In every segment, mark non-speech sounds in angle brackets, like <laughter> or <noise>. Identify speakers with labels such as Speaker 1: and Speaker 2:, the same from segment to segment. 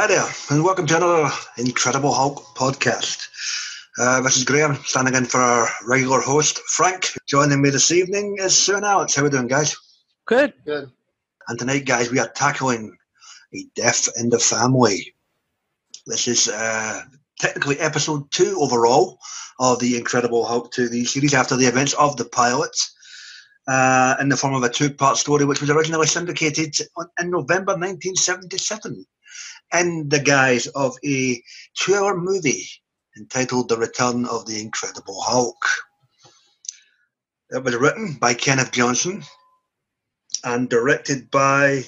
Speaker 1: Hi there, and welcome to another Incredible Hulk podcast. Uh, this is Graham, standing in for our regular host, Frank. Joining me this evening is Sue and Alex. How are we doing, guys?
Speaker 2: Good.
Speaker 3: Good.
Speaker 1: And tonight, guys, we are tackling a death in the family. This is uh, technically episode two overall of the Incredible Hulk 2D series after the events of the pilot uh, in the form of a two part story, which was originally syndicated on, in November 1977 in the guise of a two hour movie entitled The Return of the Incredible Hulk. It was written by Kenneth Johnson and directed by,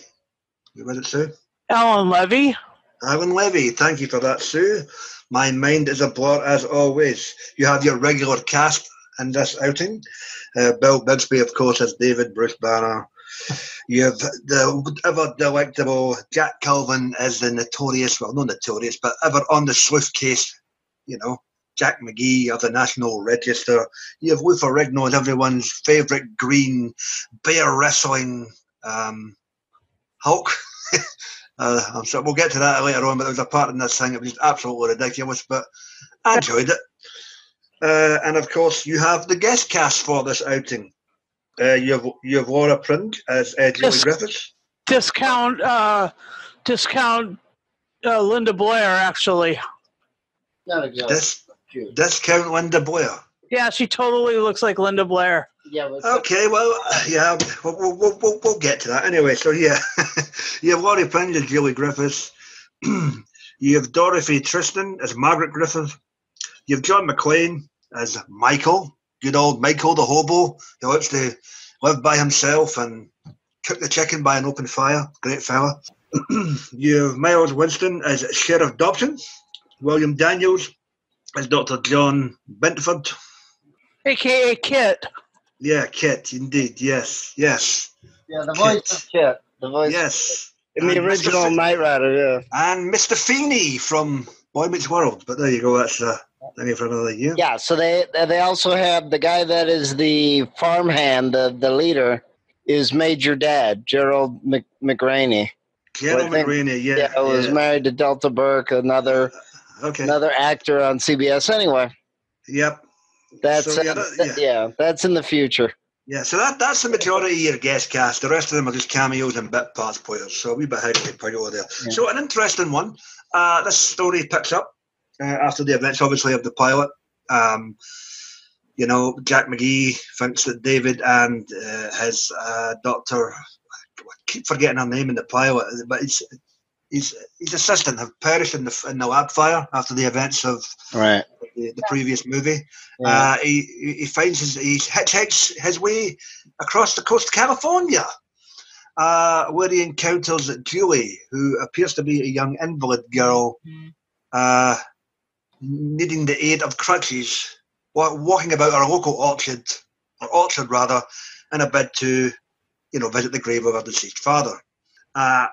Speaker 1: who was it, Sue?
Speaker 2: Alan Levi.
Speaker 1: Alan Levi, thank you for that, Sue. My mind is a blur as always. You have your regular cast in this outing. Uh, Bill Bixby, of course, as David Bruce Banner. You have the ever delectable Jack Colvin as the notorious, well, not notorious, but ever on the sleuth case, you know, Jack McGee of the National Register. You have Luther as everyone's favourite green bear wrestling um, Hulk. <laughs> uh, I'm sure we'll get to that later on, but there was a part in this thing that was absolutely ridiculous, but I enjoyed it. Uh, and of course, you have the guest cast for this outing. Uh, you have you have Laura Prange as uh, Julie
Speaker 2: Yes.
Speaker 1: Griffiths.
Speaker 2: Discount. Uh, discount. Uh, Linda Blair. Actually.
Speaker 3: Not exactly.
Speaker 1: Dis-
Speaker 3: Cute.
Speaker 1: discount Linda Blair.
Speaker 2: Yeah, she totally looks like Linda Blair.
Speaker 3: Yeah, but
Speaker 1: Okay, well, yeah, we'll, we'll, we'll, we'll, we'll get to that anyway. So yeah, <laughs> you have Laurie Prange as Julie Griffiths. <clears throat> you have Dorothy Tristan as Margaret Griffith. You have John McLiam as Michael, good old Michael the hobo who likes to live by himself and cook the chicken by an open fire. Great fella. <clears throat> you have Miles Winston as Sheriff Dobson. William Daniels as Dr. John Bentford.
Speaker 2: AKA Kit.
Speaker 1: Yeah, Kit, indeed. Yes, yes,
Speaker 3: yeah, the voice
Speaker 1: Kit.
Speaker 3: of Kit. The voice
Speaker 1: yes.
Speaker 3: in the
Speaker 1: And
Speaker 3: original
Speaker 1: Fe-
Speaker 3: Knight Rider. Yeah.
Speaker 1: and Mr. Feeney from Boy Meets World. But there you go. That's uh, for another year.
Speaker 3: Yeah. So they they also have the guy that is the farmhand, the the leader, is Major Dad Gerald Mc, McRaney.
Speaker 1: Gerald
Speaker 3: think-
Speaker 1: McRaney. Yeah,
Speaker 3: Yeah, was married to Delta Burke, another
Speaker 1: Okay.
Speaker 3: another actor on CBS. Anyway,
Speaker 1: Yep.
Speaker 3: that's
Speaker 1: So,
Speaker 3: uh,
Speaker 1: yeah, that-
Speaker 3: th-
Speaker 1: yeah.
Speaker 3: yeah, that's in the future.
Speaker 1: Yeah. So that that's the majority of your guest cast. The rest of them are just cameos and bit parts players. So we bit how to put over there.
Speaker 3: Yeah.
Speaker 1: So an interesting one. Uh, this story picks up uh, after the events, obviously, of the pilot. Um, you know, Jack McGee thinks that David and uh, his uh, doctor, I keep forgetting her name in the pilot, but it's his, his assistant have perished in the in the lab fire after the events of
Speaker 3: Right.
Speaker 1: the, the previous movie.
Speaker 3: Yeah.
Speaker 1: Uh, he he- he finds his he hitchhikes his way across the coast of California, uh, where he encounters Julie, who appears to be a young invalid girl, uh, needing the aid of crutches, wa- walking about our local orchard, or orchard rather, in a bid to, you know, visit the grave of our deceased father. Uh,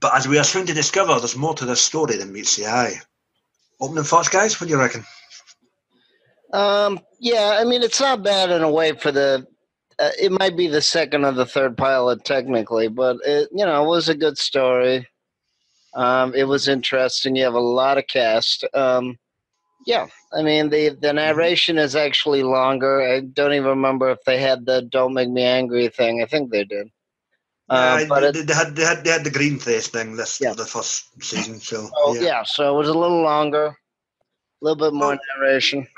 Speaker 1: but as we are soon to discover, there's more to this story than meets the eye. Opening thoughts, guys? What do you reckon?
Speaker 3: Um, yeah, I mean, it's not bad in a way for the. Uh, it might be the second or the third pilot technically, but it, you know, was a good story. Um, it was interesting. You have a lot of cast. Um, yeah, I mean, the the narration is actually longer. I don't even remember if they had the "Don't Make Me Angry" thing. I think they did. Uh,
Speaker 1: Yeah,
Speaker 3: but
Speaker 1: they,
Speaker 3: it,
Speaker 1: they had they had they had the green face thing this
Speaker 3: Yeah.
Speaker 1: the first season. So
Speaker 3: oh,
Speaker 1: yeah.
Speaker 3: yeah, so it was a little longer, a little bit more
Speaker 1: Oh.
Speaker 3: narration.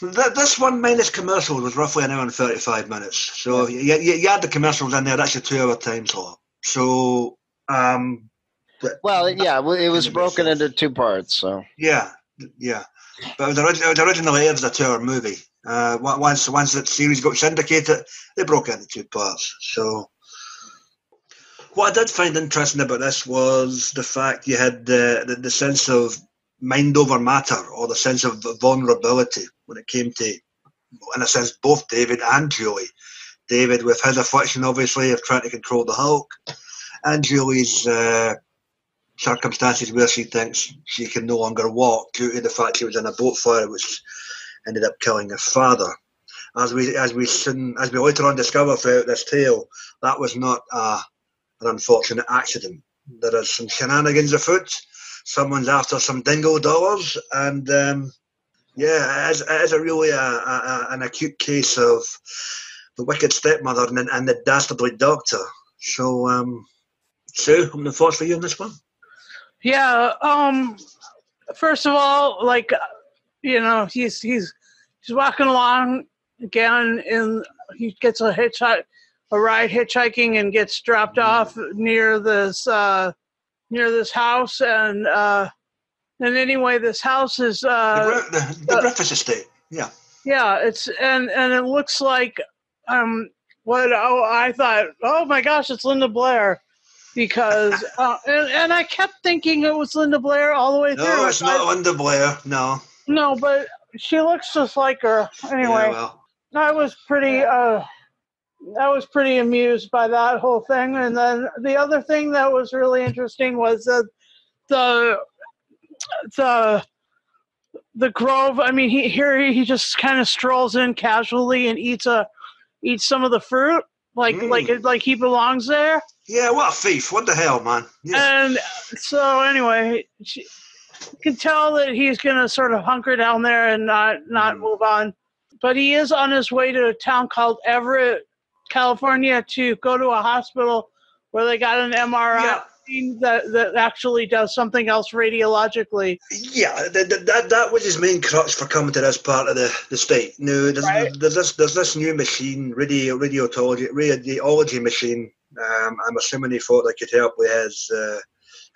Speaker 1: Th- this one minus commercials was roughly an hour and thirty five minutes. So you, you, you add the commercials in there, that's your two hour time slot. So um,
Speaker 3: Well, yeah, it it was broken into two parts. So
Speaker 1: yeah, yeah. But it was, orig- it was originally aired as a two hour movie. Uh, once once that series got syndicated, they broke it into two parts. So. What I did find interesting about this was the fact you had the, the, the sense of mind over matter or the sense of vulnerability when it came to, in a sense, both David and Julie. David with his affliction, obviously, of trying to control the Hulk, and Julie's uh, circumstances where she thinks she can no longer walk due to the fact she was in a boat fire, which ended up killing her father. As we as we soon, as we later on discover throughout this tale, that was not uh, an unfortunate accident. There is some shenanigans afoot. someone's after some dingo dollars, and um, yeah, it is, it is a really a, a, an acute case of the wicked stepmother and, and the dastardly doctor. So, um, Sue, I'm the thoughts for you on this one.
Speaker 2: Yeah. Um. First of all, like, you know, he's he's he's walking along again, and he gets a hitchhike, a ride hitchhiking, and gets dropped off near this uh, near this house, and uh, and anyway, this house is
Speaker 1: The,
Speaker 2: uh,
Speaker 1: bre- the, the
Speaker 2: uh,
Speaker 1: breakfast estate. Yeah.
Speaker 2: yeah, it's and and it looks like um what oh I thought oh my gosh it's Linda Blair because uh, and, and I kept thinking it was Linda Blair all the way through.
Speaker 1: No, it's
Speaker 2: I-
Speaker 1: not Linda Blair. No.
Speaker 2: no, but she looks just like her. Anyway,
Speaker 1: Yeah, well,
Speaker 2: I was pretty uh I was pretty amused by that whole thing. And then the other thing that was really interesting was that the the the grove. I mean, he here he just kind of strolls in casually and eats a eats some of the fruit, like
Speaker 1: Mm.
Speaker 2: like it like he belongs there.
Speaker 1: Yeah, what a thief. What the hell, man? Yeah.
Speaker 2: And so anyway, she, you can tell that he's gonna sort of hunker down there and not not
Speaker 1: Mm.
Speaker 2: move on. But he is on his way to a town called Everett, California, to go to a hospital where they got an MRI
Speaker 1: Yeah.
Speaker 2: machine that that actually does something else radiologically.
Speaker 1: Yeah, that, that, that, that was his main crutch for coming to this part of the, the state. No, there's,
Speaker 2: Right.
Speaker 1: there's this there's this new machine, radio radiotology radiology machine. Um, I'm assuming he thought that could help with his uh,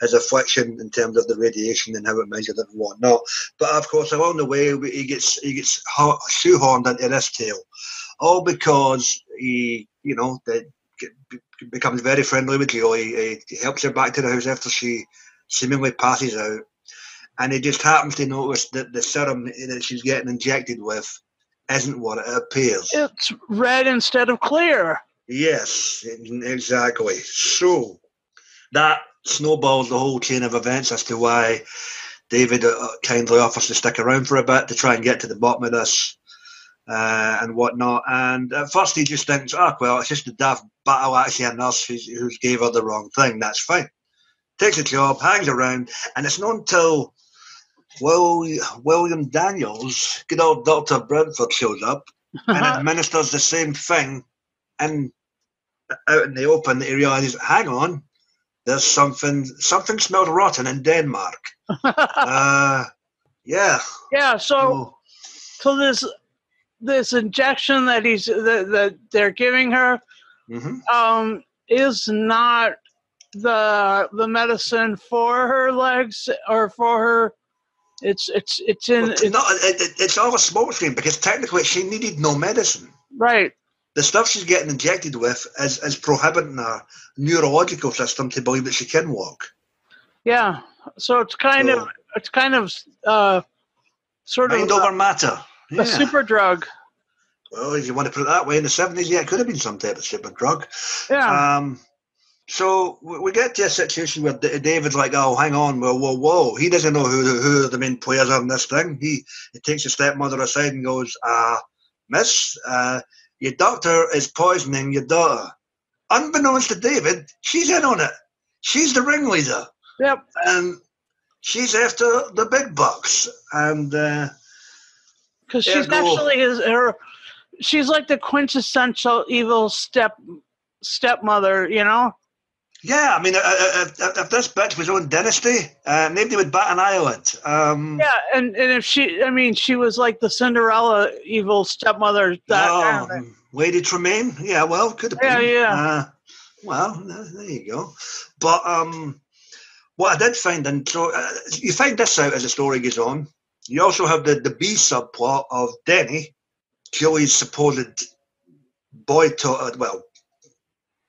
Speaker 1: his affliction in terms of the radiation and how it measured it and whatnot. But of course, along the way, he gets he gets shoehorned into this tale, all because he, you know, that becomes very friendly with Julie. He helps her back to the house after she seemingly passes out and he just happens to notice that the serum that she's getting injected with isn't what it appears.
Speaker 2: It's red instead of clear.
Speaker 1: Yes, exactly. So that snowballs the whole chain of events as to why David uh, kindly offers to stick around for a bit to try and get to the bottom of this uh, and whatnot. And at first he just thinks, oh, well, it's just a daft battle actually a nurse who's, who's gave her the wrong thing. That's fine. Takes a job, hangs around, and it's not until Will, William Daniels, good old Dr. Brentford, shows up and <laughs> administers the same thing and out in the open he realizes hang on there's something something smelled rotten in denmark. <laughs> Uh yeah.
Speaker 2: Yeah, so
Speaker 1: so,
Speaker 2: so this this injection that he's that, that they're giving her
Speaker 1: mhm.
Speaker 2: um is not the the medicine for her legs or for her it's it's it's in
Speaker 1: Well, it's, not, it, it- it's all a smoke screen because technically she needed no medicine.
Speaker 2: Right
Speaker 1: the stuff she's getting injected with is, is prohibiting her neurological system to believe that she can walk.
Speaker 2: Yeah so it's kind
Speaker 1: So-
Speaker 2: of it's kind of uh sort
Speaker 1: mind
Speaker 2: of
Speaker 1: over
Speaker 2: a,
Speaker 1: matter.
Speaker 2: a super drug.
Speaker 1: Well if you want to put it that way in the 70s yeah it could have been some type of super drug.
Speaker 2: Yeah.
Speaker 1: Um, so we get to a situation where David's like, "Oh, hang on, whoa, whoa, whoa!" He doesn't know who who the main players are in this thing. He he takes his stepmother aside and goes, "Uh, Miss, uh, your doctor is poisoning your daughter." Unbeknownst to David, she's in on it. She's the ringleader,
Speaker 2: yep
Speaker 1: and she's after the big bucks. And uh,
Speaker 2: because
Speaker 1: Yeah,
Speaker 2: she's actually his her she's like the quintessential evil step stepmother you know
Speaker 1: yeah, I mean, uh, uh, if, if this bitch was on Dynasty, uh, nobody would bat an eyelid. Um,
Speaker 2: yeah and and if she i mean she was like the cinderella evil stepmother that kind of
Speaker 1: Oh. Lady Tremaine? Yeah, well, could have
Speaker 2: Yeah,
Speaker 1: been.
Speaker 2: yeah.
Speaker 1: Uh, well, there you go. But um, what I did find, and so uh, you find this out as the story goes on. You also have the, the B subplot of Denny, Joey's supposed boy, to- uh, well,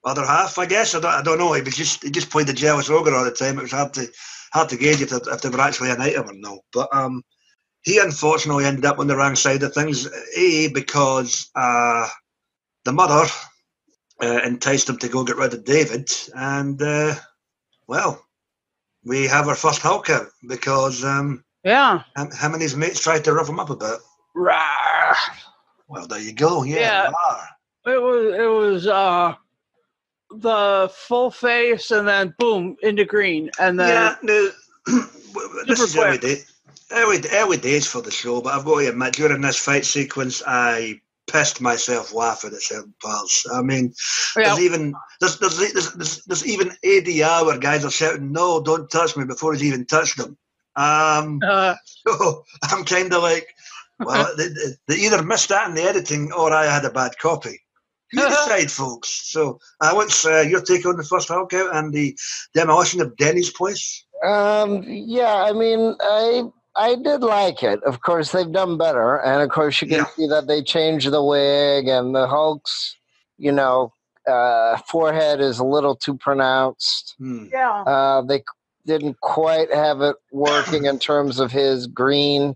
Speaker 1: other half, I guess. I don't, I don't know. He was just he just played the jealous ogre all the time. It was hard to hard to gauge if, they- if they were actually an item or no. But um, he unfortunately ended up on the wrong side of things. A because uh, the mother uh, enticed him to go get rid of David, and uh, well, we have our first Hulk out because um,
Speaker 2: yeah
Speaker 1: him, him and his mates tried to rough him up a bit.
Speaker 2: Rawr.
Speaker 1: Well, there you go. Yeah,
Speaker 2: Yeah. it was it was uh the full face and then boom into green and then
Speaker 1: yeah. No, <clears throat> this is early, day, early, early days for the show, but I've got to admit, during this fight sequence, I pissed myself laughing at certain parts. I mean,
Speaker 2: Yeah.
Speaker 1: there's even there's, there's, there's, there's, there's even ADR where guys are shouting, "No, don't touch me!" before he's even touched them. Um,
Speaker 2: Uh, <laughs>
Speaker 1: so I'm kind of like, well, they- they either missed that in the editing or I had a bad copy. You decide, <laughs> folks. So, uh, what's uh, your take on the first Hulk out and the demolition of Denny's place?
Speaker 3: Um, yeah, I mean, I I did like it. Of course, they've done better, and of course, you can
Speaker 1: Yeah.
Speaker 3: see that they changed the wig and the Hulk's, you know, uh, forehead is a little too pronounced.
Speaker 1: Hmm.
Speaker 2: yeah.
Speaker 3: Uh, they didn't quite have it working in terms of his green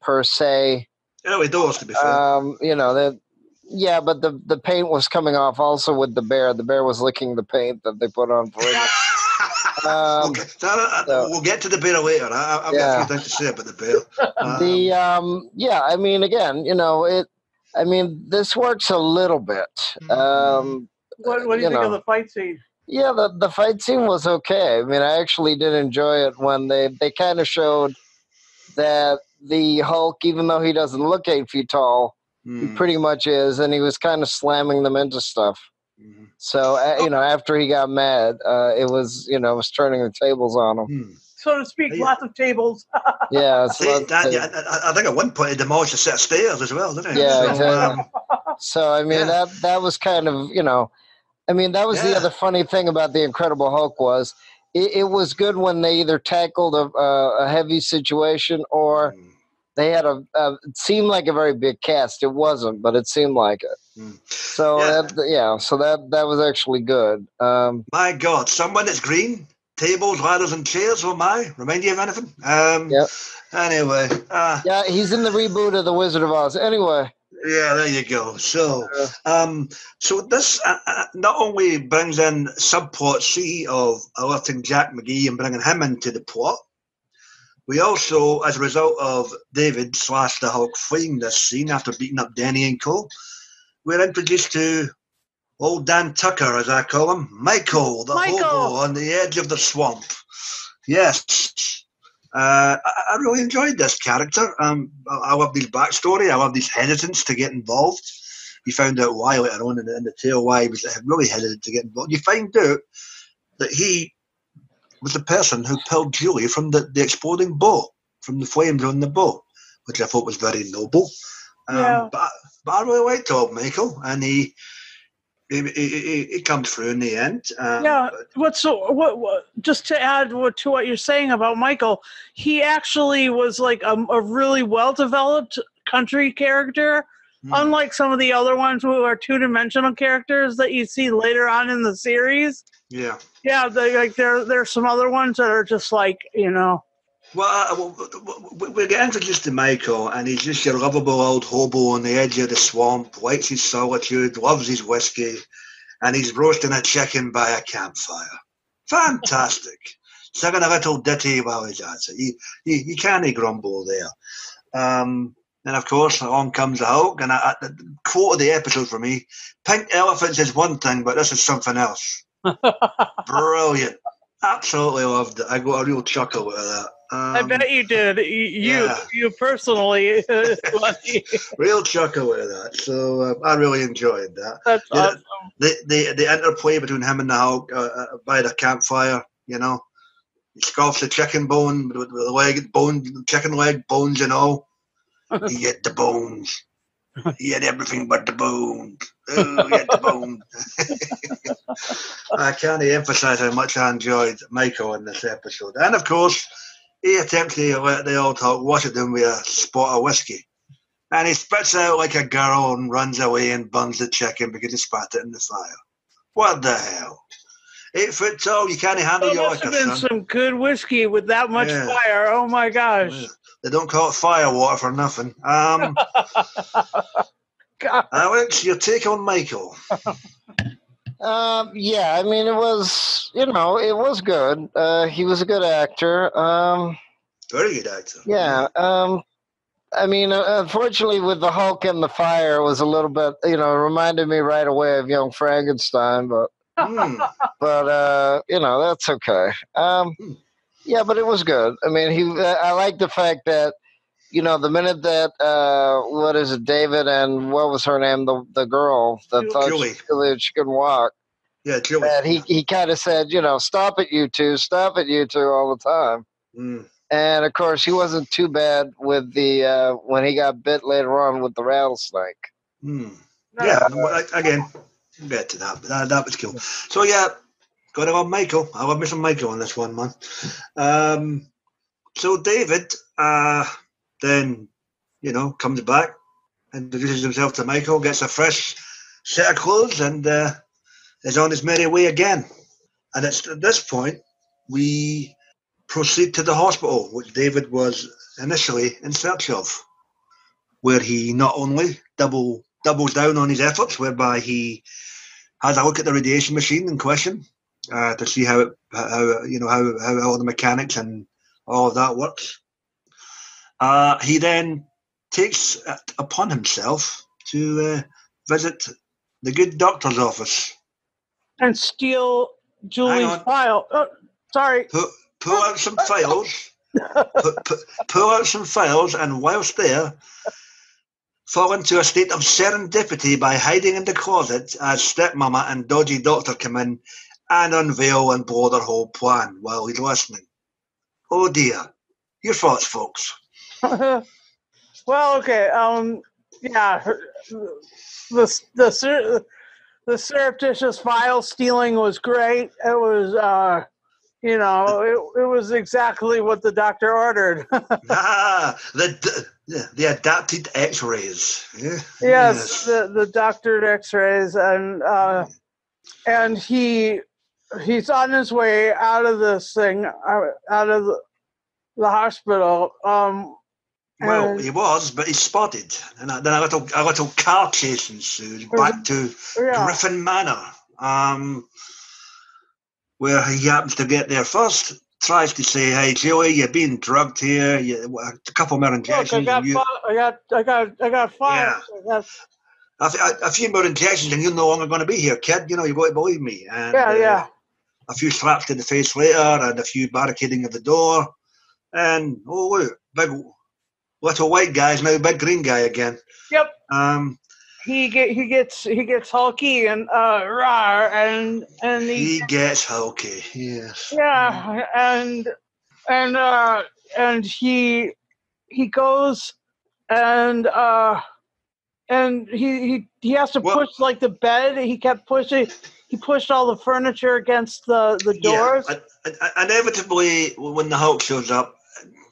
Speaker 3: per se.
Speaker 1: Early doors, to be fair.
Speaker 3: Um, you know that. Yeah, but the the paint was coming off also with the bear. The bear was licking the paint that they put on for it. <laughs> Um,
Speaker 1: okay, so, uh,
Speaker 3: so-
Speaker 1: we'll get to the bear later. I, I've got a few things to say about the bear. <laughs> Um,
Speaker 3: the um yeah i mean again you know it i mean this works a little bit um
Speaker 2: What, what do you,
Speaker 3: you
Speaker 2: think of the fight scene?
Speaker 3: yeah the, the fight scene was okay i mean i actually did enjoy it when they they kind of showed that the hulk even though he doesn't look eight feet tall he
Speaker 1: hmm,
Speaker 3: pretty much is and he was kind of slamming them into stuff
Speaker 1: hmm,
Speaker 3: so uh, you know after he got mad uh it was you know it was turning the tables on him
Speaker 1: hmm.
Speaker 2: So to speak,
Speaker 1: Yeah.
Speaker 2: lots of tables. <laughs>
Speaker 3: yeah it's
Speaker 1: See,
Speaker 3: lots
Speaker 1: that-
Speaker 3: of-
Speaker 1: yeah, I, I think at one point he demolished a set of stairs as well, didn't he?
Speaker 3: Yeah,
Speaker 1: So,
Speaker 3: exactly.
Speaker 1: um,
Speaker 3: So I mean
Speaker 1: Yeah.
Speaker 3: that that was kind of you know, I mean that was the other funny thing about the Incredible Hulk was it, it was good when they either tackled a, a, a heavy situation or
Speaker 1: hmm.
Speaker 3: They had a, a it seemed like a very big cast. It wasn't, but it seemed like it.
Speaker 1: Mm.
Speaker 3: So
Speaker 1: Yeah.
Speaker 3: that, yeah, so that that was actually good. Um,
Speaker 1: My God, someone that's green, tables, ladders, and chairs. Oh my! Remind you of anything? Um,
Speaker 3: Yep.
Speaker 1: Anyway, uh,
Speaker 3: yeah, he's in the reboot of the Wizard of Oz. Anyway,
Speaker 1: yeah, there you go. So,
Speaker 3: Uh.
Speaker 1: um, so this uh, uh, not only brings in subplot C of alerting Jack McGee and bringing him into the plot. We also, as a result of David slash the Hulk fleeing this scene after beating up Denny and Co., we're introduced to old Dan Tucker, as I call him, Michael, the
Speaker 2: Michael.
Speaker 1: hobo on the edge of the swamp. Yes. Uh, I, I really enjoyed this character. Um, I, I love his backstory. I love his hesitance to get involved. You found out why later on in the, in the tale why he was really hesitant to get involved. You find out that he was the person who pulled Julie from the, the exploding boat, from the flames on the boat, which I thought was very noble. Um,
Speaker 2: Yeah.
Speaker 1: but, but I really liked old Michael, and he he, he, he, comes through in the end. Um,
Speaker 2: Yeah. What's so what, what? Just to add to what you're saying about Michael, he actually was like a, a really well developed country character,
Speaker 1: Hmm.
Speaker 2: unlike some of the other ones who are two dimensional characters that you see later on in the series.
Speaker 1: Yeah.
Speaker 2: Yeah, they, like there there's some other ones that are just like you know.
Speaker 1: Well, uh, w- w- w- we get introduced to Michael, and he's just your lovable old hobo on the edge of the swamp, likes his solitude, loves his whiskey, and he's roasting a chicken by a campfire. Fantastic. <laughs> Singing a little ditty while he's at it. You, you, you can't grumble there. Um, and of course, along comes the Hulk, and I, I, the quote of the episode for me pink elephants is one thing, but this is something else. Brilliant. Absolutely loved it. I got a real chuckle out of that. Um,
Speaker 2: I bet you did. You you,
Speaker 1: yeah.
Speaker 2: you personally. <laughs>
Speaker 1: Real chuckle out of that. So uh, I really enjoyed that.
Speaker 2: That's
Speaker 1: Yeah.
Speaker 2: awesome.
Speaker 1: The, the the interplay between him and the Hulk uh, uh, by the campfire, you know, he scoffs the chicken bone with, with the leg, bone, chicken leg, bones and all. he had the bones. He had everything but the bones. Oh, he had the bones. <laughs> I can't emphasize how much I enjoyed Michael in this episode. And of course, he attempts to let the old Hulk wash it down with a spot of whiskey. And he spits out like a girl and runs away and burns the chicken because he spat it in the fire. What the hell? Eight foot tall, you can't handle
Speaker 2: There
Speaker 1: your
Speaker 2: must have been
Speaker 1: son.
Speaker 2: some good whiskey with that much
Speaker 1: Yeah.
Speaker 2: fire. Oh my gosh.
Speaker 1: Yeah. They don't call it fire water for nothing. Um, <laughs> Alex, your take on Michael? <laughs>
Speaker 3: Um, yeah, I mean, it was, you know, it was good. Uh, he was a good actor. Um,
Speaker 1: Very good actor.
Speaker 3: yeah. Um, I mean, uh, unfortunately, with the Hulk and the fire, it was a little bit, you know, reminded me right away of Young Frankenstein, but,
Speaker 1: Hmm. <laughs>
Speaker 3: but, uh, you know, that's okay. Um, Yeah, but it was good. I mean, he. I like the fact that you know the minute that uh, what is it, David and what was her name, the the girl that
Speaker 2: Julie.
Speaker 3: thought
Speaker 1: Julie.
Speaker 3: she, could- she couldn't walk.
Speaker 1: Yeah, Julie.
Speaker 3: That he he kind of said, you know, stop it, you two, stop it, you two, all the time.
Speaker 1: Mm.
Speaker 3: And of course, he wasn't too bad with the uh, when he got bit later on with the rattlesnake.
Speaker 1: Mm. Yeah, well, like, again, we'll get to that, but that, that was cool. So yeah, gotta love Michael. I love me some Michael on this one, man. Um, so David, uh, then you know, comes back, introduces himself to Michael, gets a fresh set of clothes, and uh, is on his merry way again. And it's at this point we proceed to the hospital, which David was initially in search of, where he not only double doubles down on his efforts, whereby he has a look at the radiation machine in question uh, to see how it, how you know how, how all the mechanics and all of that works. Uh, he then takes it upon himself to uh, visit the good doctor's office,
Speaker 2: And steal Julie's file. Oh, sorry.
Speaker 1: pull, pull out some files, pu- pu- pull out some files, and whilst there, fall into a state of serendipity by hiding in the closet as stepmama and dodgy doctor come in and unveil and blow their whole plan while he's listening. Oh dear. Your thoughts, folks. <laughs>
Speaker 2: well, okay. Um, yeah, the the sur- the surreptitious file stealing was great. It was, uh, you know, it, it was exactly what the doctor ordered. <laughs>
Speaker 1: ah, the, the, adapted x-rays. Yeah.
Speaker 2: yes, the the doctored X-rays, and uh, and he he's on his way out of this thing, uh, out of the, the hospital. Um,
Speaker 1: Well, he was, but he's spotted, and then a little a little car chase ensues back to
Speaker 2: yeah.
Speaker 1: Griffin Manor, um, where he happens to get there first. Tries to say, "Hey, Joey, you're being drugged here. You, a couple more
Speaker 2: Look, I
Speaker 1: injections.
Speaker 2: got,
Speaker 1: you,
Speaker 2: fi- I got, I got, I got files. I got,
Speaker 1: a, a- a few more injections, and you're no longer going to be here, kid. You know, you've got to believe me." And,
Speaker 2: yeah,
Speaker 1: uh,
Speaker 2: yeah.
Speaker 1: A few slaps to the face later, and a few barricading of the door, and oh look, big little white guy is now big green guy again.
Speaker 2: Yep.
Speaker 1: Um,
Speaker 2: He get, he gets, he gets hulky and uh, raw, and and he,
Speaker 1: he gets hulky. Yes.
Speaker 2: yeah, and and uh, and he he goes and uh, and he he he has to push like the bed. He kept pushing. He pushed all the furniture against the the doors.
Speaker 1: Yeah, inevitably, when the Hulk shows up,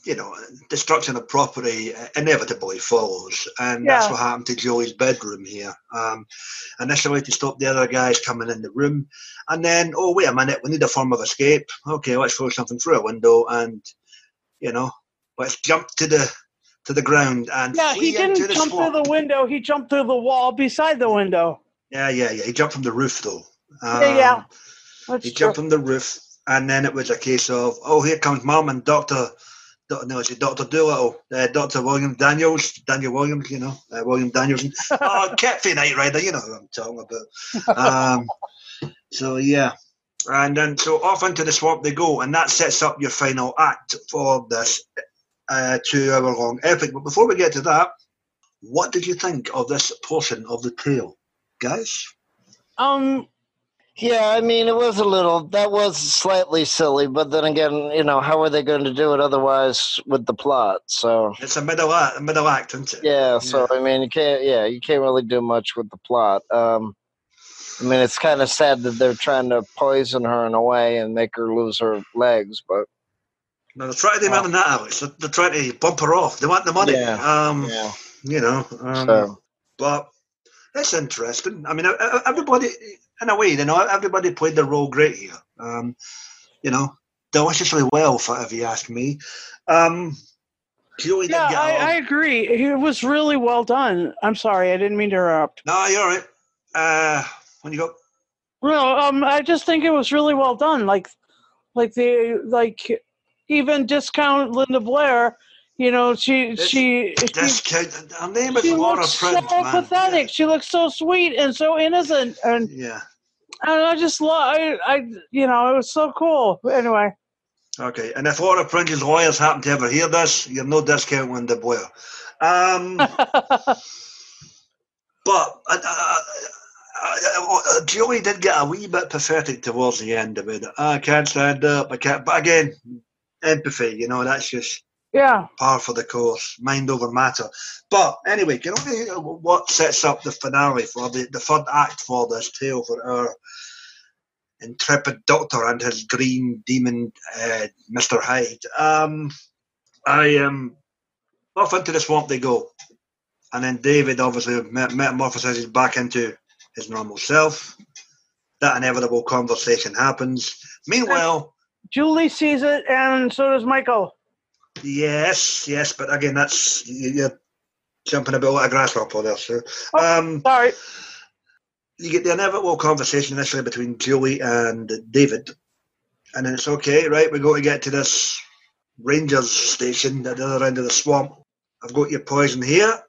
Speaker 1: you know, destruction of property inevitably follows, and that's what happened to Joey's bedroom here. Um, initially, to stop the other guys coming in the room, and then, oh wait a minute, we need a form of escape. Okay, let's throw something through a window, and you know, let's jump to the to the ground and
Speaker 2: yeah, he didn't jump
Speaker 1: swamp.
Speaker 2: through the window. He jumped through the wall beside the window.
Speaker 1: Yeah, yeah, yeah. He jumped from the roof though.
Speaker 2: Yeah, yeah.
Speaker 1: Um,
Speaker 2: That's
Speaker 1: He
Speaker 2: true.
Speaker 1: jumped from the roof, and then it was a case of, oh, here comes Mum and Doctor. No, it's Doctor Doolittle, uh, Doctor William Daniels, Daniel Williams, you know, uh, William Daniels. <laughs> oh, Ketfy Knight Rider, you know who I'm talking about. Um, <laughs> so yeah, and then so off into the swamp they go, and that sets up your final act for this uh, two-hour-long epic. But before we get to that, what did you think of this portion of the tale, guys?
Speaker 2: Um,
Speaker 3: Yeah, I mean, it was a little, that was slightly silly, but then again, you know, how are they going to do it otherwise with the plot? So,
Speaker 1: It's a middle act, a middle act, isn't it?
Speaker 3: yeah, so, I mean, you can't, yeah, you can't really do much with the plot. Um, I mean, it's kind of sad that they're trying to poison her in a way and make her lose her legs, but
Speaker 1: No, they're trying to do more than that, Alex. They're, they're trying to bump her off. They want the money.
Speaker 3: Yeah.
Speaker 1: Um,
Speaker 3: yeah.
Speaker 1: You know, um,
Speaker 3: So,
Speaker 1: but it's interesting. I mean, everybody, in a way, you know, everybody played their role great here. Um, you know, deliciously well, if, if you ask me. Um, Joey
Speaker 2: yeah, I. I agree. It was really well done. I'm sorry, I didn't mean to interrupt.
Speaker 1: No, you're all right. Uh, when you go,
Speaker 2: No, um, I just think it was really well done. Like, like the like, even discount Linda Blair. You know, she
Speaker 1: This-
Speaker 2: she she,
Speaker 1: discount. Her name is
Speaker 2: she
Speaker 1: Laura
Speaker 2: looks
Speaker 1: Prince,
Speaker 2: so
Speaker 1: man.
Speaker 2: pathetic. She looks so sweet and so innocent, and
Speaker 1: Yeah.
Speaker 2: and I just love. I, I you know, it was so cool. Anyway,
Speaker 1: Okay, and if of Prince's lawyers happen to ever hear this, you're no discount on the boy. Um, <laughs> but uh, uh, uh, uh, Julie did get a wee bit pathetic towards the end of it. I can't stand up. I can't. But again, empathy. You know, that's just
Speaker 2: yeah.
Speaker 1: par for the course, mind over matter. But anyway, you know what sets up the finale for the, the third act for this tale for our intrepid doctor and his green demon, uh, Mr. Hyde. Um, I um, off into the swamp they go, and then David obviously metamorphoses back into his normal self. That inevitable conversation happens. Meanwhile,
Speaker 2: Julie sees it, and so does Michael.
Speaker 1: Yes, yes, but again, that's you're jumping a bit like a grasshopper there, sir.
Speaker 2: Oh,
Speaker 1: um,
Speaker 2: sorry.
Speaker 1: You get the inevitable conversation initially between Julie and David, and then it's okay, right? We're going to get to this Rangers station at the other end of the swamp. I've got your poison here.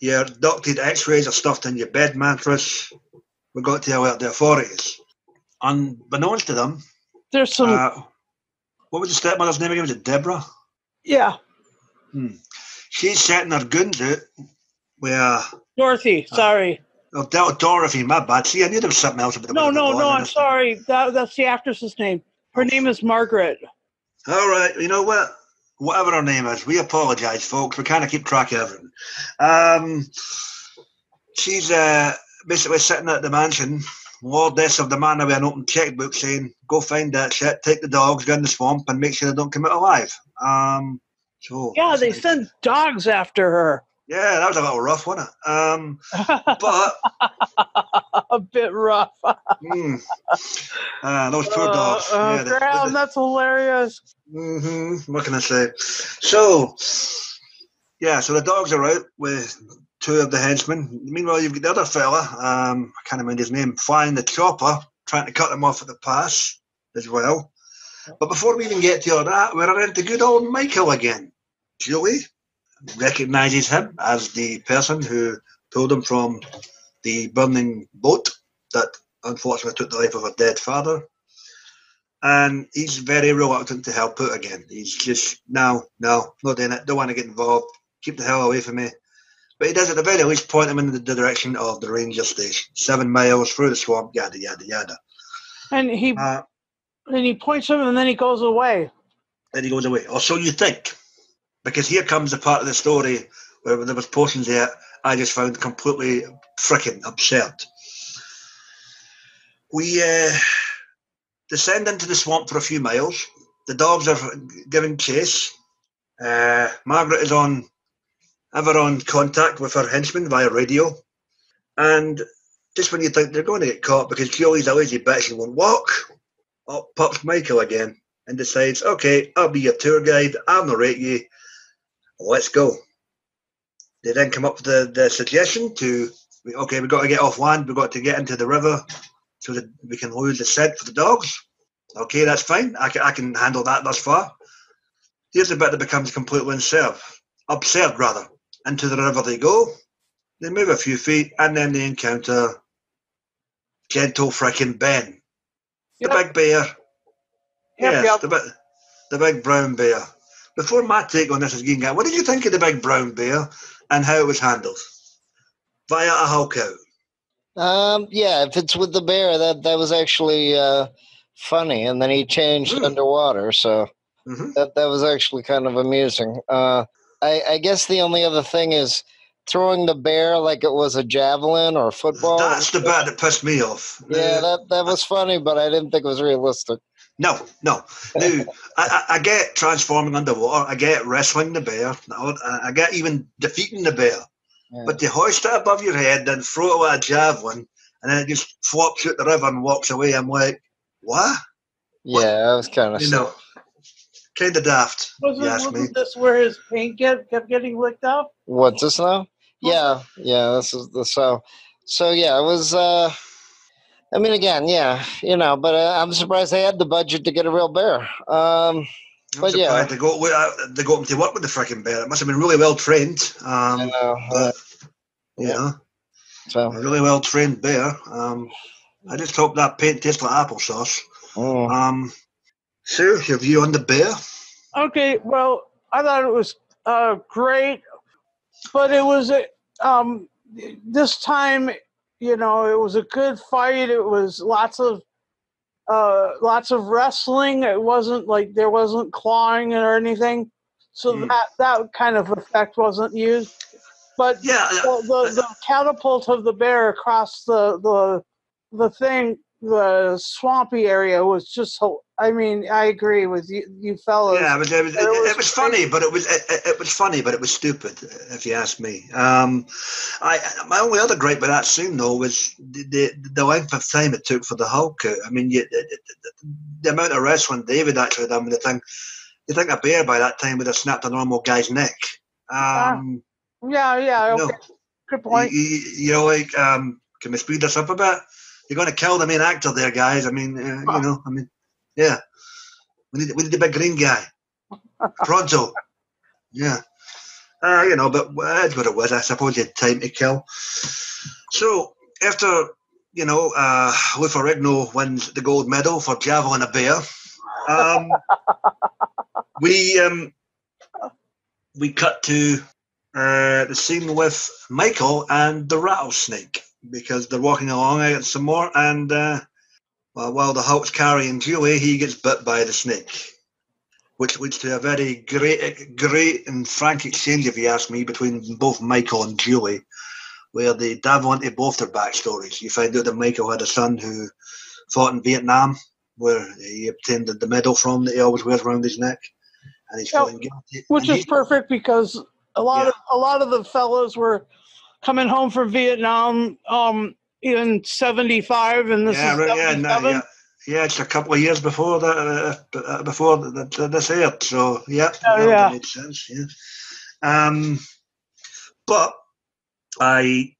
Speaker 1: Your ducted X-rays are stuffed in your bed mattress. We've got to alert the authorities. Unbeknownst to them,
Speaker 2: there's some.
Speaker 1: Uh, what was the stepmother's name again? Was it Deborah?
Speaker 2: Yeah.
Speaker 1: Hmm. She's setting her guns out where.
Speaker 2: Dorothy, uh, sorry.
Speaker 1: Oh, Dorothy, my bad. See, I knew there was something else about the
Speaker 2: No, no, no, I'm sorry. That, that's the actress's name. Her name is Margaret.
Speaker 1: All right, you know what? Whatever her name is, we apologise, folks. We kind of keep track of everything. Um, she's uh, basically sitting at the mansion this of the man with an open checkbook saying, "Go find that shit, take the dogs, go in the swamp, and make sure they don't come out alive." Um, so
Speaker 2: yeah, they nice. sent dogs after her.
Speaker 1: Yeah, that was a little rough, wasn't it? Um, but <laughs>
Speaker 2: a bit rough.
Speaker 1: mm, uh, those poor
Speaker 2: uh,
Speaker 1: dogs.
Speaker 2: Uh, yeah, Graham, they, that's hilarious.
Speaker 1: Mm-hmm, what can I say? So, yeah, so the dogs are out with two of the henchmen. Meanwhile, you've got the other fella, um, I can't remember his name, flying the chopper, trying to cut them off at the pass as well. But before we even get to all that, we're into good old Michael again. Julie recognises him as the person who pulled him from the burning boat that unfortunately took the life of a dead father. And he's very reluctant to help out again. He's just, no, no, not doing it, don't want to get involved, keep the hell away from me. But he does at the very least point them in the direction of the ranger station, seven miles through the swamp, yada yada yada.
Speaker 2: And he uh, and he points them, and then he goes away.
Speaker 1: Then he goes away, or so you think, because here comes the part of the story where there was portions there I just found completely freaking absurd. We uh, descend into the swamp for a few miles. The dogs are giving chase. Uh, Margaret is on ever on contact with her henchmen via radio. And just when you think they're going to get caught because Julie's a lazy bitch and won't walk, up pops Michael again and decides, okay, I'll be your tour guide, I'll narrate you, let's go. They then come up with the, the suggestion to, okay, we've got to get off land, we've got to get into the river so that we can lose the scent for the dogs. Okay, that's fine. I can, I can handle that thus far. Here's the bit that becomes completely absurd, absurd rather. Into the river they go. They move a few feet and then they encounter gentle frickin' Ben. The yep. big bear. Yep, yes, yep. The, big, the big brown bear. Before my take on this is getting out, what did you think of the big brown bear and how it was handled? Via a Hulk out.
Speaker 3: Um, yeah, if it's with the bear, that that was actually uh, funny, and then he changed mm. underwater, so mm-hmm. that that was actually kind of amusing. Uh, I, I guess the only other thing is throwing the bear like it was a javelin or a football.
Speaker 1: That's the part that pissed me off.
Speaker 3: Yeah, that that was funny, but I didn't think it was realistic.
Speaker 1: No, no. Now, <laughs> I, I get transforming underwater. I get wrestling the bear. I get even defeating the bear. Yeah. But to hoist it above your head, then throw it with a javelin, and then it just flops out the river and walks away. I'm like, what?
Speaker 3: Yeah, that was kind of.
Speaker 1: You know, kind the daft.
Speaker 2: Wasn't, wasn't me. this where his paint get, kept getting licked off?
Speaker 3: What's this now? Yeah, yeah. This is the so. So yeah, it was. uh I mean, again, yeah, you know, but uh, I'm surprised they had the budget to get a real bear. Um, I'm but yeah,
Speaker 1: they go uh, they got him to work with the freaking bear. It must have been really well trained. Um, know, but, uh, yeah, so a really well trained bear. Um, I just hope that paint tastes like applesauce. Mm. Um, Sue, your view on the bear?
Speaker 2: Okay, well, I thought it was uh, great, but it was a um, this time, you know, it was a good fight. It was lots of uh, lots of wrestling. It wasn't like there wasn't clawing or anything, so
Speaker 1: Mm.
Speaker 2: that that kind of effect wasn't used. But
Speaker 1: Yeah,
Speaker 2: the, the, the catapult of the bear across the the the thing, the swampy area was just. so- I mean, I agree with you, you fellas.
Speaker 1: yeah, it was, it was, it,
Speaker 2: It was
Speaker 1: it was funny, but it was it, it- was funny, but it was stupid, if you ask me. Um, I my only other gripe with that scene though was the, the the length of time it took for the Hulk out. I mean, you, the, the, the amount of wrestling David actually done with the thing. You think a bear by that time would have snapped a normal guy's neck? Um,
Speaker 2: Yeah, yeah.
Speaker 1: no.
Speaker 2: Okay. Good
Speaker 1: you,
Speaker 2: point.
Speaker 1: you, you know, like, um, can we speed this up a bit? You're going to kill the main actor there, guys. I mean, uh, you know, I mean, yeah. We need, we need the big green guy. <laughs> Pronto. Yeah. Uh, you know, but that's what it was. I suppose you had time to kill. So, after, you know, uh, Ferrigno wins the gold medal for Javelin a Bear, um, <laughs> we, um, we cut to uh, the scene with Michael and the rattlesnake because they're walking along out some more, and uh, well, while the Hulk's carrying Julie, he gets bit by the snake, which leads to a very great, great and frank exchange, if you ask me, between both Michael and Julie, where they dive into both their backstories. You find out that Michael had a son who fought in Vietnam, where he obtained the medal from that he always wears around his neck, and he's feeling guilty.
Speaker 2: Which
Speaker 1: and
Speaker 2: is
Speaker 1: he-
Speaker 2: perfect because a lot
Speaker 1: Yeah.
Speaker 2: of a lot of the fellows were coming home from Vietnam um in 75 and this
Speaker 1: yeah,
Speaker 2: is
Speaker 1: yeah, no, yeah, yeah. It's a couple of years before that, uh, uh, before the, the, this aired. So yeah,
Speaker 2: Oh, yeah.
Speaker 1: makes sense. Yeah. Um, but I,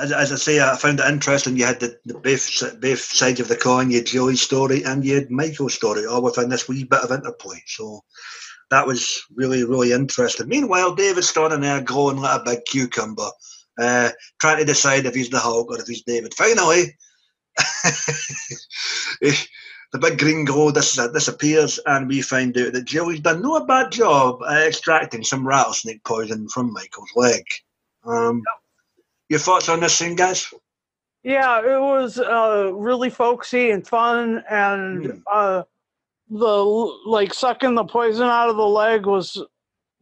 Speaker 1: as, as I say, I found it interesting. You had the, the both both sides of the coin. You had Joey's story and you had Michael's story, all within this wee bit of interplay. So that was really, really interesting. Meanwhile, David's standing there glowing like a big cucumber, uh, trying to decide if he's the Hulk or if he's David. Finally, <laughs> the big green glow dis- disappears, and we find out that Joey's done no bad job extracting some rattlesnake poison from Michael's leg. Um, your thoughts on this scene, guys?
Speaker 2: Yeah, it was uh, really folksy and fun, and
Speaker 1: Mm.
Speaker 2: uh, the like sucking the poison out of the leg was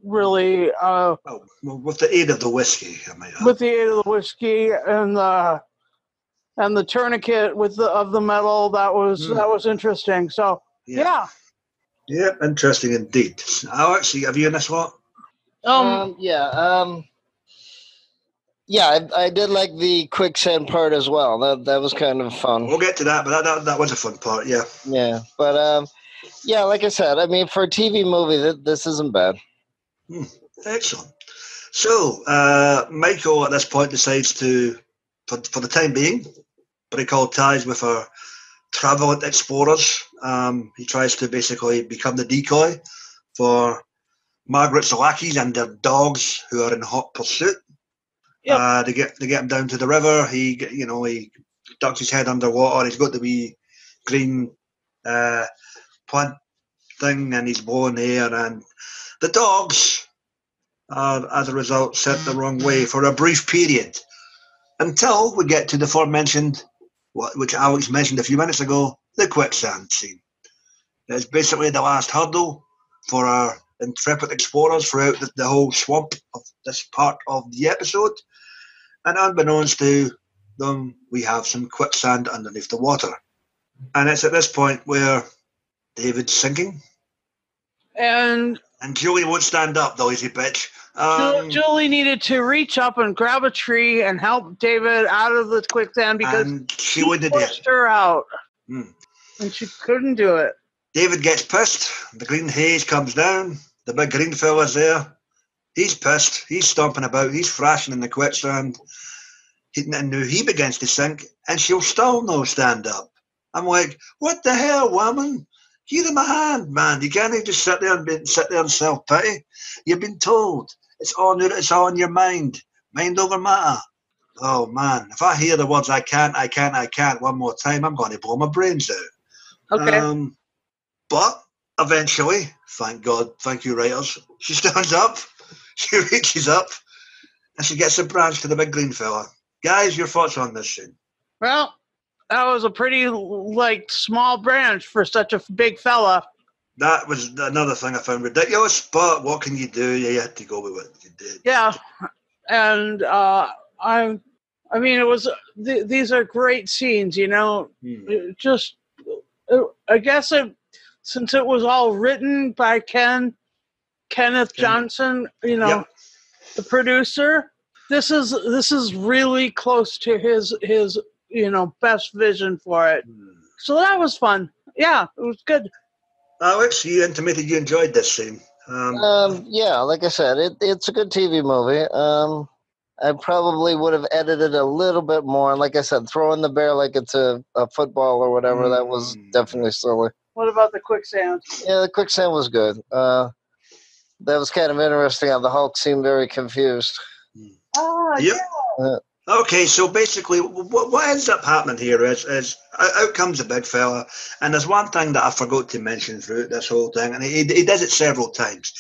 Speaker 2: really uh,
Speaker 1: Well, well, with the aid of the whiskey, I mean, add.
Speaker 2: with the aid of the whiskey and the and the tourniquet with the of the metal. That was
Speaker 1: Mm.
Speaker 2: that was interesting. So yeah,
Speaker 1: Yeah, interesting indeed. Alex, have you in this lot?
Speaker 2: um,
Speaker 3: Um, yeah. Um, yeah, I, I did like the quicksand part as well. That that was kind of fun.
Speaker 1: We'll get to that, but that, that, that was a fun part, yeah.
Speaker 3: Yeah, but um, yeah, like I said, I mean, for a TV movie, th- this isn't bad.
Speaker 1: Excellent. So, uh, Michael at this point decides to, for, for the time being, break all ties with our travel explorers. Um, he tries to basically become the decoy for Margaret's lackeys and their dogs who are in hot pursuit.
Speaker 2: Yep.
Speaker 1: Uh, they get they get him down to the river. He you know he ducks his head underwater. He's got the wee green uh, plant thing, and he's blowing air. And the dogs are, as a result, sent the wrong way for a brief period until we get to the aforementioned, which Alex mentioned a few minutes ago, the quicksand scene. It's basically the last hurdle for our intrepid explorers throughout the, the whole swamp of this part of the episode. And unbeknownst to them, we have some quicksand underneath the water. And it's at this point where David's sinking.
Speaker 2: and
Speaker 1: And Julie won't stand up, though, easy bitch. Um,
Speaker 2: Julie needed to reach up and grab a tree and help David out of the quicksand because
Speaker 1: she
Speaker 2: he
Speaker 1: wouldn't do it.
Speaker 2: pushed her out,
Speaker 1: Hmm.
Speaker 2: and she couldn't do it.
Speaker 1: David gets pissed. The green haze comes down. The big green fella's there. He's pissed. He's stomping about. He's thrashing in the quicksand. He, and now he begins to sink, and she'll still no stand up. I'm like, what the hell, woman? Give him a hand, man. You can't just sit there and be, sit there and self pity. You've been told it's on your it's on your mind. Mind over matter. Oh man, if I hear the words "I can't, I can't, I can't" one more time, I'm going to blow my brains out.
Speaker 2: Okay.
Speaker 1: Um, but eventually, thank God, thank you, writers, she stands up, <laughs> she reaches up, and she gets a branch to the big green fella. Guys, your thoughts on this scene?
Speaker 2: Well, that was a pretty like small branch for such a big fella.
Speaker 1: That was another thing I found ridiculous, but what can you do? You had to go with what you did.
Speaker 2: Yeah, and uh, I, I mean, it was th- these are great scenes. You know,
Speaker 1: Hmm.
Speaker 2: Just it, I guess it since it was all written by Ken Kenneth
Speaker 1: Ken.
Speaker 2: Johnson. You know,
Speaker 1: Yep.
Speaker 2: the producer. This is this is really close to his his you know best vision for it.
Speaker 1: Hmm.
Speaker 2: So that was fun. Yeah, it was good.
Speaker 1: Alex, you intimated you enjoyed this scene. Um,
Speaker 3: Um, yeah, like I said, it, it's a good TV movie. Um, I probably would have edited a little bit more. Like I said, throwing the bear like it's a, a football or whatever, that was
Speaker 1: Mm.
Speaker 3: definitely silly.
Speaker 2: What about the quicksand?
Speaker 3: Yeah, the quicksand was good. Uh, that was kind of interesting how the Hulk seemed very confused.
Speaker 2: Ah,
Speaker 1: Yep. Okay, so basically, what, what ends up happening here is, is out comes the big fella, and there's one thing that I forgot to mention throughout this whole thing, and he, he does it several times.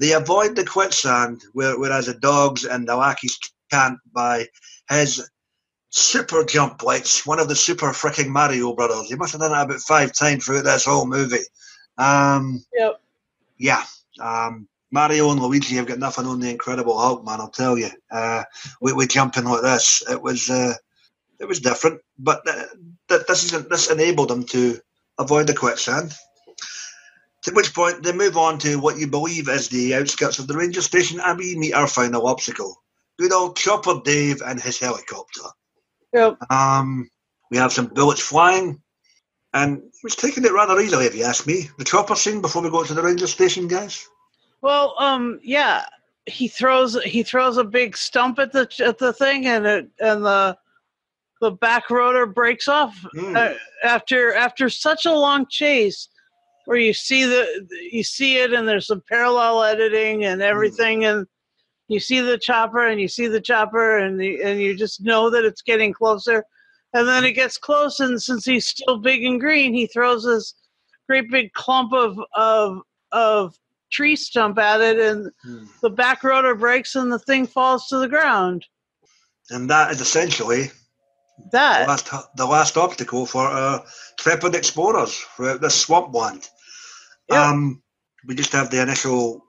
Speaker 1: They avoid the quicksand, whereas the dogs and the lackeys can't by his super jump lights, one of the super freaking Mario brothers. He must have done it about five times throughout this whole movie. Um,
Speaker 2: Yep.
Speaker 1: yeah. Um, Mario and Luigi have got nothing on the Incredible Hulk, man. I'll tell you. Uh, we, we jumping like this. It was uh, it was different, but th- th- this isn't this enabled them to avoid the quicksand. To which point they move on to what you believe is the outskirts of the ranger station, and we meet our final obstacle. Good old Chopper Dave and his helicopter.
Speaker 2: Yep.
Speaker 1: Um, we have some bullets flying, and he's taking it rather easily, if you ask me. The chopper scene before we go to the ranger station, guys.
Speaker 2: Well, um, yeah, he throws he throws a big stump at the at the thing, and it and the the back rotor breaks off
Speaker 1: Hmm.
Speaker 2: uh, after after such a long chase, where you see the you see it, and there's some parallel editing and everything, and you see the chopper, and you see the chopper, and the, and you just know that it's getting closer, and then it gets close, and since he's still big and green, he throws this great big clump of of of tree stump at it, and
Speaker 1: Hmm.
Speaker 2: the back rotor breaks and the thing falls to the ground.
Speaker 1: And that is essentially the
Speaker 2: That
Speaker 1: last, the last obstacle for uh, Trepid explorers throughout this swamp land.
Speaker 2: Yep.
Speaker 1: Um, we just have the initial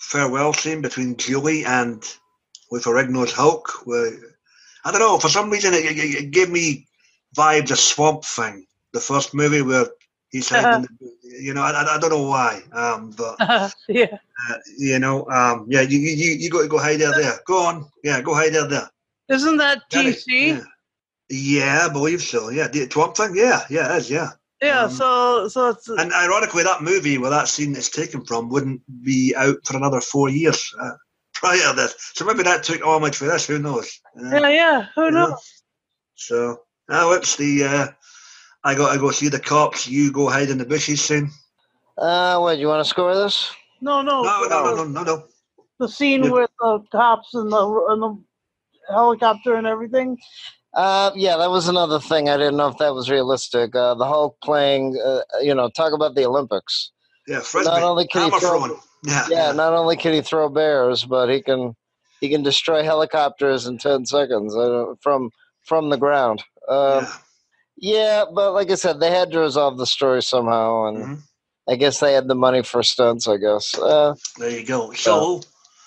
Speaker 1: farewell scene between Julie and with Ferrigno's Hulk. Where, I don't know, for some reason it, it, it gave me vibes of Swamp Thing, the first movie where he's hiding, in the, you know, I, I- I don't know why, um, but <laughs>
Speaker 2: yeah,
Speaker 1: uh, you know, um, yeah, you, you you got to go hide out there. Go on, yeah, go hide out there.
Speaker 2: isn't that DC?
Speaker 1: Yeah. yeah, I believe so. Yeah, the Swamp Thing. Yeah, yeah, it is. Yeah.
Speaker 2: Yeah,
Speaker 1: Um,
Speaker 2: so so it's
Speaker 1: And ironically, that movie where that scene is taken from wouldn't be out for another four years uh, prior to this. So maybe that took homage for this. Who knows? Uh,
Speaker 2: yeah, yeah. Who knows?
Speaker 1: know. So now it's the uh, I got to go see the cops. You go hide in the bushes soon.
Speaker 3: Uh, what, you want to score this?
Speaker 2: No, no,
Speaker 1: No, no, no, no, no, no.
Speaker 2: The scene
Speaker 1: Yeah.
Speaker 2: with the cops and the and the helicopter and everything.
Speaker 3: Uh, yeah, that was another thing. I didn't know if that was realistic. Uh, the Hulk playing, uh, you know, talk about the Olympics.
Speaker 1: Yeah, frisbee.
Speaker 3: Not only can he throw-
Speaker 1: throwing. Yeah,
Speaker 3: Yeah, not only can he throw bears, but he can he can destroy helicopters in ten seconds uh, from from the ground. Uh,
Speaker 1: yeah.
Speaker 3: Yeah, but like I said, they had to resolve the story somehow, and
Speaker 1: Mhm.
Speaker 3: I guess they had the money for stunts. I guess. Uh,
Speaker 1: There you go. So,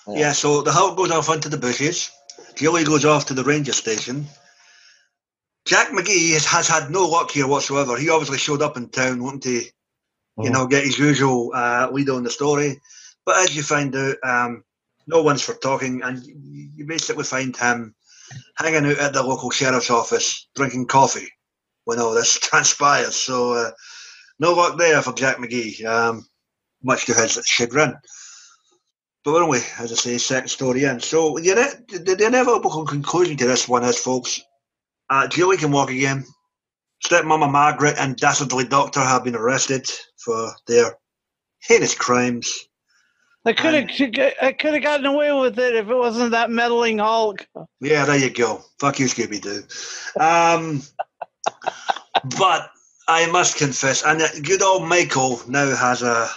Speaker 3: Yeah.
Speaker 1: yeah, so the Hulk goes off into the bushes. Julie goes off to the ranger station. Jack McGee has, has had no luck here whatsoever. He obviously showed up in town wanting to, you
Speaker 3: Mhm.
Speaker 1: know, get his usual uh, lead on the story. But as you find out, um, no one's for talking, and you basically find him hanging out at the local sheriff's office drinking coffee when all this <laughs> transpires. So, uh, no luck there for Jack McGee, um, much to his chagrin. But only, as I say, second story in. So the, the, the inevitable conclusion to this one is, folks, uh, Julie can walk again. Stepmama Margaret and dastardly doctor have been arrested for their heinous crimes.
Speaker 2: I could have I could have gotten away with it if it wasn't that meddling Hulk.
Speaker 1: Yeah, there you go. Fuck you, Scooby Doo. Um, but I must confess, and uh, good old Michael now has a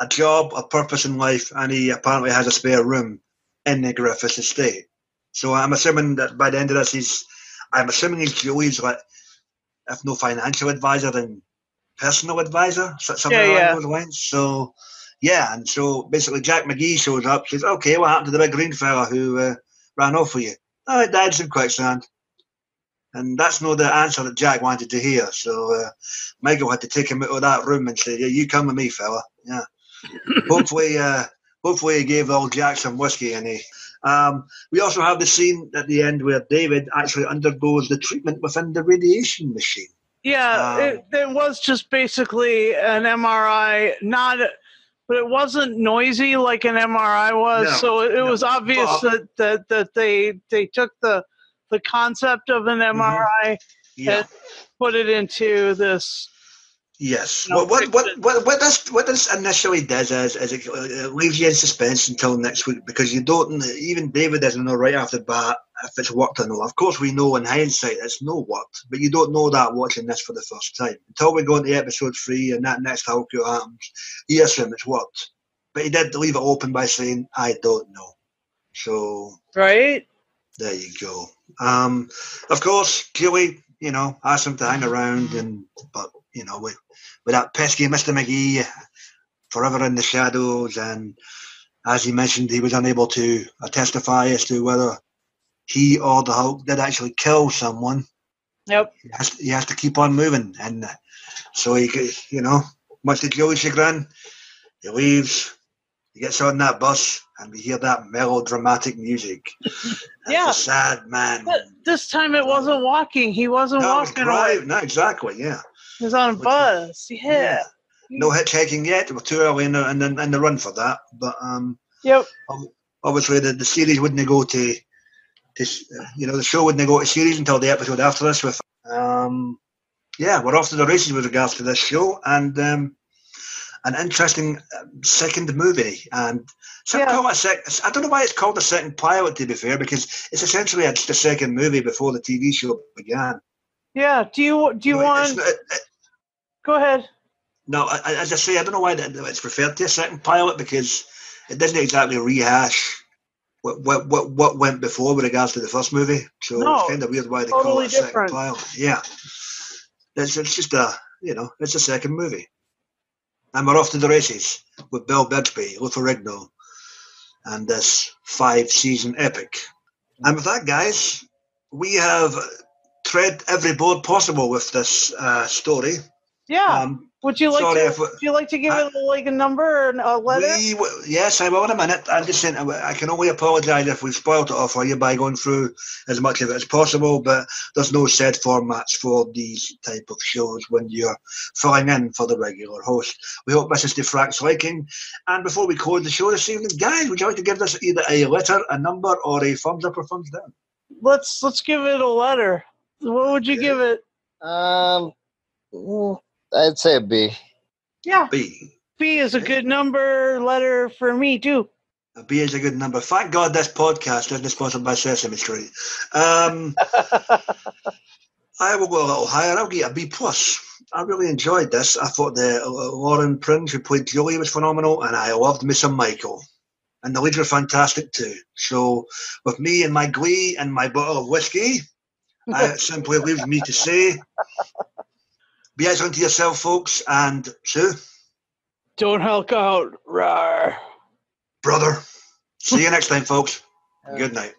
Speaker 1: a job, a purpose in life, and he apparently has a spare room in the Griffiths estate. So I'm assuming that by the end of this, he's, I'm assuming he's Joey's, like, if no financial advisor, then personal advisor, something
Speaker 2: Yeah,
Speaker 1: along
Speaker 2: yeah.
Speaker 1: those lines. So, yeah, and so basically Jack McGee shows up, says, okay, what happened to the big green fella who uh, ran off with you? Oh, he died in quicksand. And that's not the answer that Jack wanted to hear. So uh, Michael had to take him out of that room and say, yeah, you come with me, fella. Yeah. <laughs> hopefully, uh, hopefully he gave old Jack some whiskey and he. Um, we also have the scene at the end where David actually undergoes the treatment within the radiation machine.
Speaker 2: Yeah,
Speaker 1: Um,
Speaker 2: it, it was just basically an MRI, not, but it wasn't noisy like an MRI was.
Speaker 1: No,
Speaker 2: so it, it
Speaker 1: no.
Speaker 2: was obvious
Speaker 1: But-
Speaker 2: that, that that they they took the the concept of an
Speaker 1: Mm-hmm.
Speaker 2: MRI,
Speaker 1: Yeah.
Speaker 2: put it into this.
Speaker 1: Yes. What, what, what, what, what this what this initially does is, is it, it leaves you in suspense until next week because you don't even David doesn't know right off the bat if it's worked or not. Of course, we know in hindsight it's no worked, but you don't know that watching this for the first time until we go into episode three and that next Hulk happens. You assume it's worked, but he did leave it open by saying, "I don't know." So
Speaker 2: Right?
Speaker 1: there you go. Um, of course, Joey, you know, asked him to hang around, and but you know, with, with that pesky Mister McGee, forever in the shadows, and as he mentioned, he was unable to uh, testify as to whether he or the Hulk did actually kill someone.
Speaker 2: Yep.
Speaker 1: He has, he has to keep on moving, and so he, you know, much to Joey's chagrin, he leaves. He gets on that bus, and we hear that melodramatic music. <laughs>
Speaker 2: Yeah.
Speaker 1: a sad man.
Speaker 2: But this time it wasn't walking. He wasn't
Speaker 1: No, it was
Speaker 2: walking
Speaker 1: drive. No, exactly. Yeah.
Speaker 2: He was on a bus. Yeah.
Speaker 1: No hitchhiking yet. We're too early in the, in the, in the run for that. But um,
Speaker 2: Yep.
Speaker 1: obviously, the, the series wouldn't go to, to, you know, the show wouldn't go to series until the episode after this. With um, yeah, we're off to the races with regards to this show, and um, an interesting um, second movie. And some
Speaker 2: Yeah.
Speaker 1: call it a sec- I don't know why it's called a second pilot. To be fair, because it's essentially just a second movie before the TV show began.
Speaker 2: Yeah. Do you do you want?
Speaker 1: not- it-
Speaker 2: Go ahead.
Speaker 1: No, I, I- as I say, I don't know why it's referred to a second pilot because it doesn't exactly rehash what what what, what went before with regards to the first movie. So
Speaker 2: No,
Speaker 1: it's kind of weird why they call it a second
Speaker 2: different.
Speaker 1: pilot. Yeah, it's, it's just a you know it's a second movie, and we're off to the races with Bill Bixby, Lou Ferrigno, and this five season epic. And with that, guys, we have tread every board possible with this uh, story.
Speaker 2: Yeah.
Speaker 1: Um,
Speaker 2: would you like
Speaker 1: sorry
Speaker 2: to?
Speaker 1: if we-
Speaker 2: Would you like to give
Speaker 1: I-
Speaker 2: it like a number or a letter?
Speaker 1: We, w- yes, I will in a minute. I'm just saying, I can only apologise if we've spoiled it all for you by going through as much of it as possible, but there's no set formats for these type of shows when you're filling in for the regular host. We hope this is to Frank's liking. And before we close the show this evening, guys, would you like to give this either a letter, a number, or a thumbs up or thumbs down?
Speaker 2: Let's let's give it a letter. What would you
Speaker 1: Okay.
Speaker 2: give it?
Speaker 3: Um, mm, I'd say a B.
Speaker 2: Yeah,
Speaker 1: B.
Speaker 2: B is a good number letter for me too.
Speaker 1: A B is a good number. Thank God this podcast isn't sponsored by Sesame Street. Um, <laughs> I will go a little higher. I'll get a B plus. I really enjoyed this. I thought the uh, Lauren Prange who played Julie was phenomenal, and I loved Miss and Michael. And the leads were fantastic too. So, with me and my glee and my bottle of whiskey, I, <laughs> it simply leaves me to say, be excellent to yourself, folks, and Sue,
Speaker 2: Don't hulk out. Rawr.
Speaker 1: brother. See you next time, folks. Good night.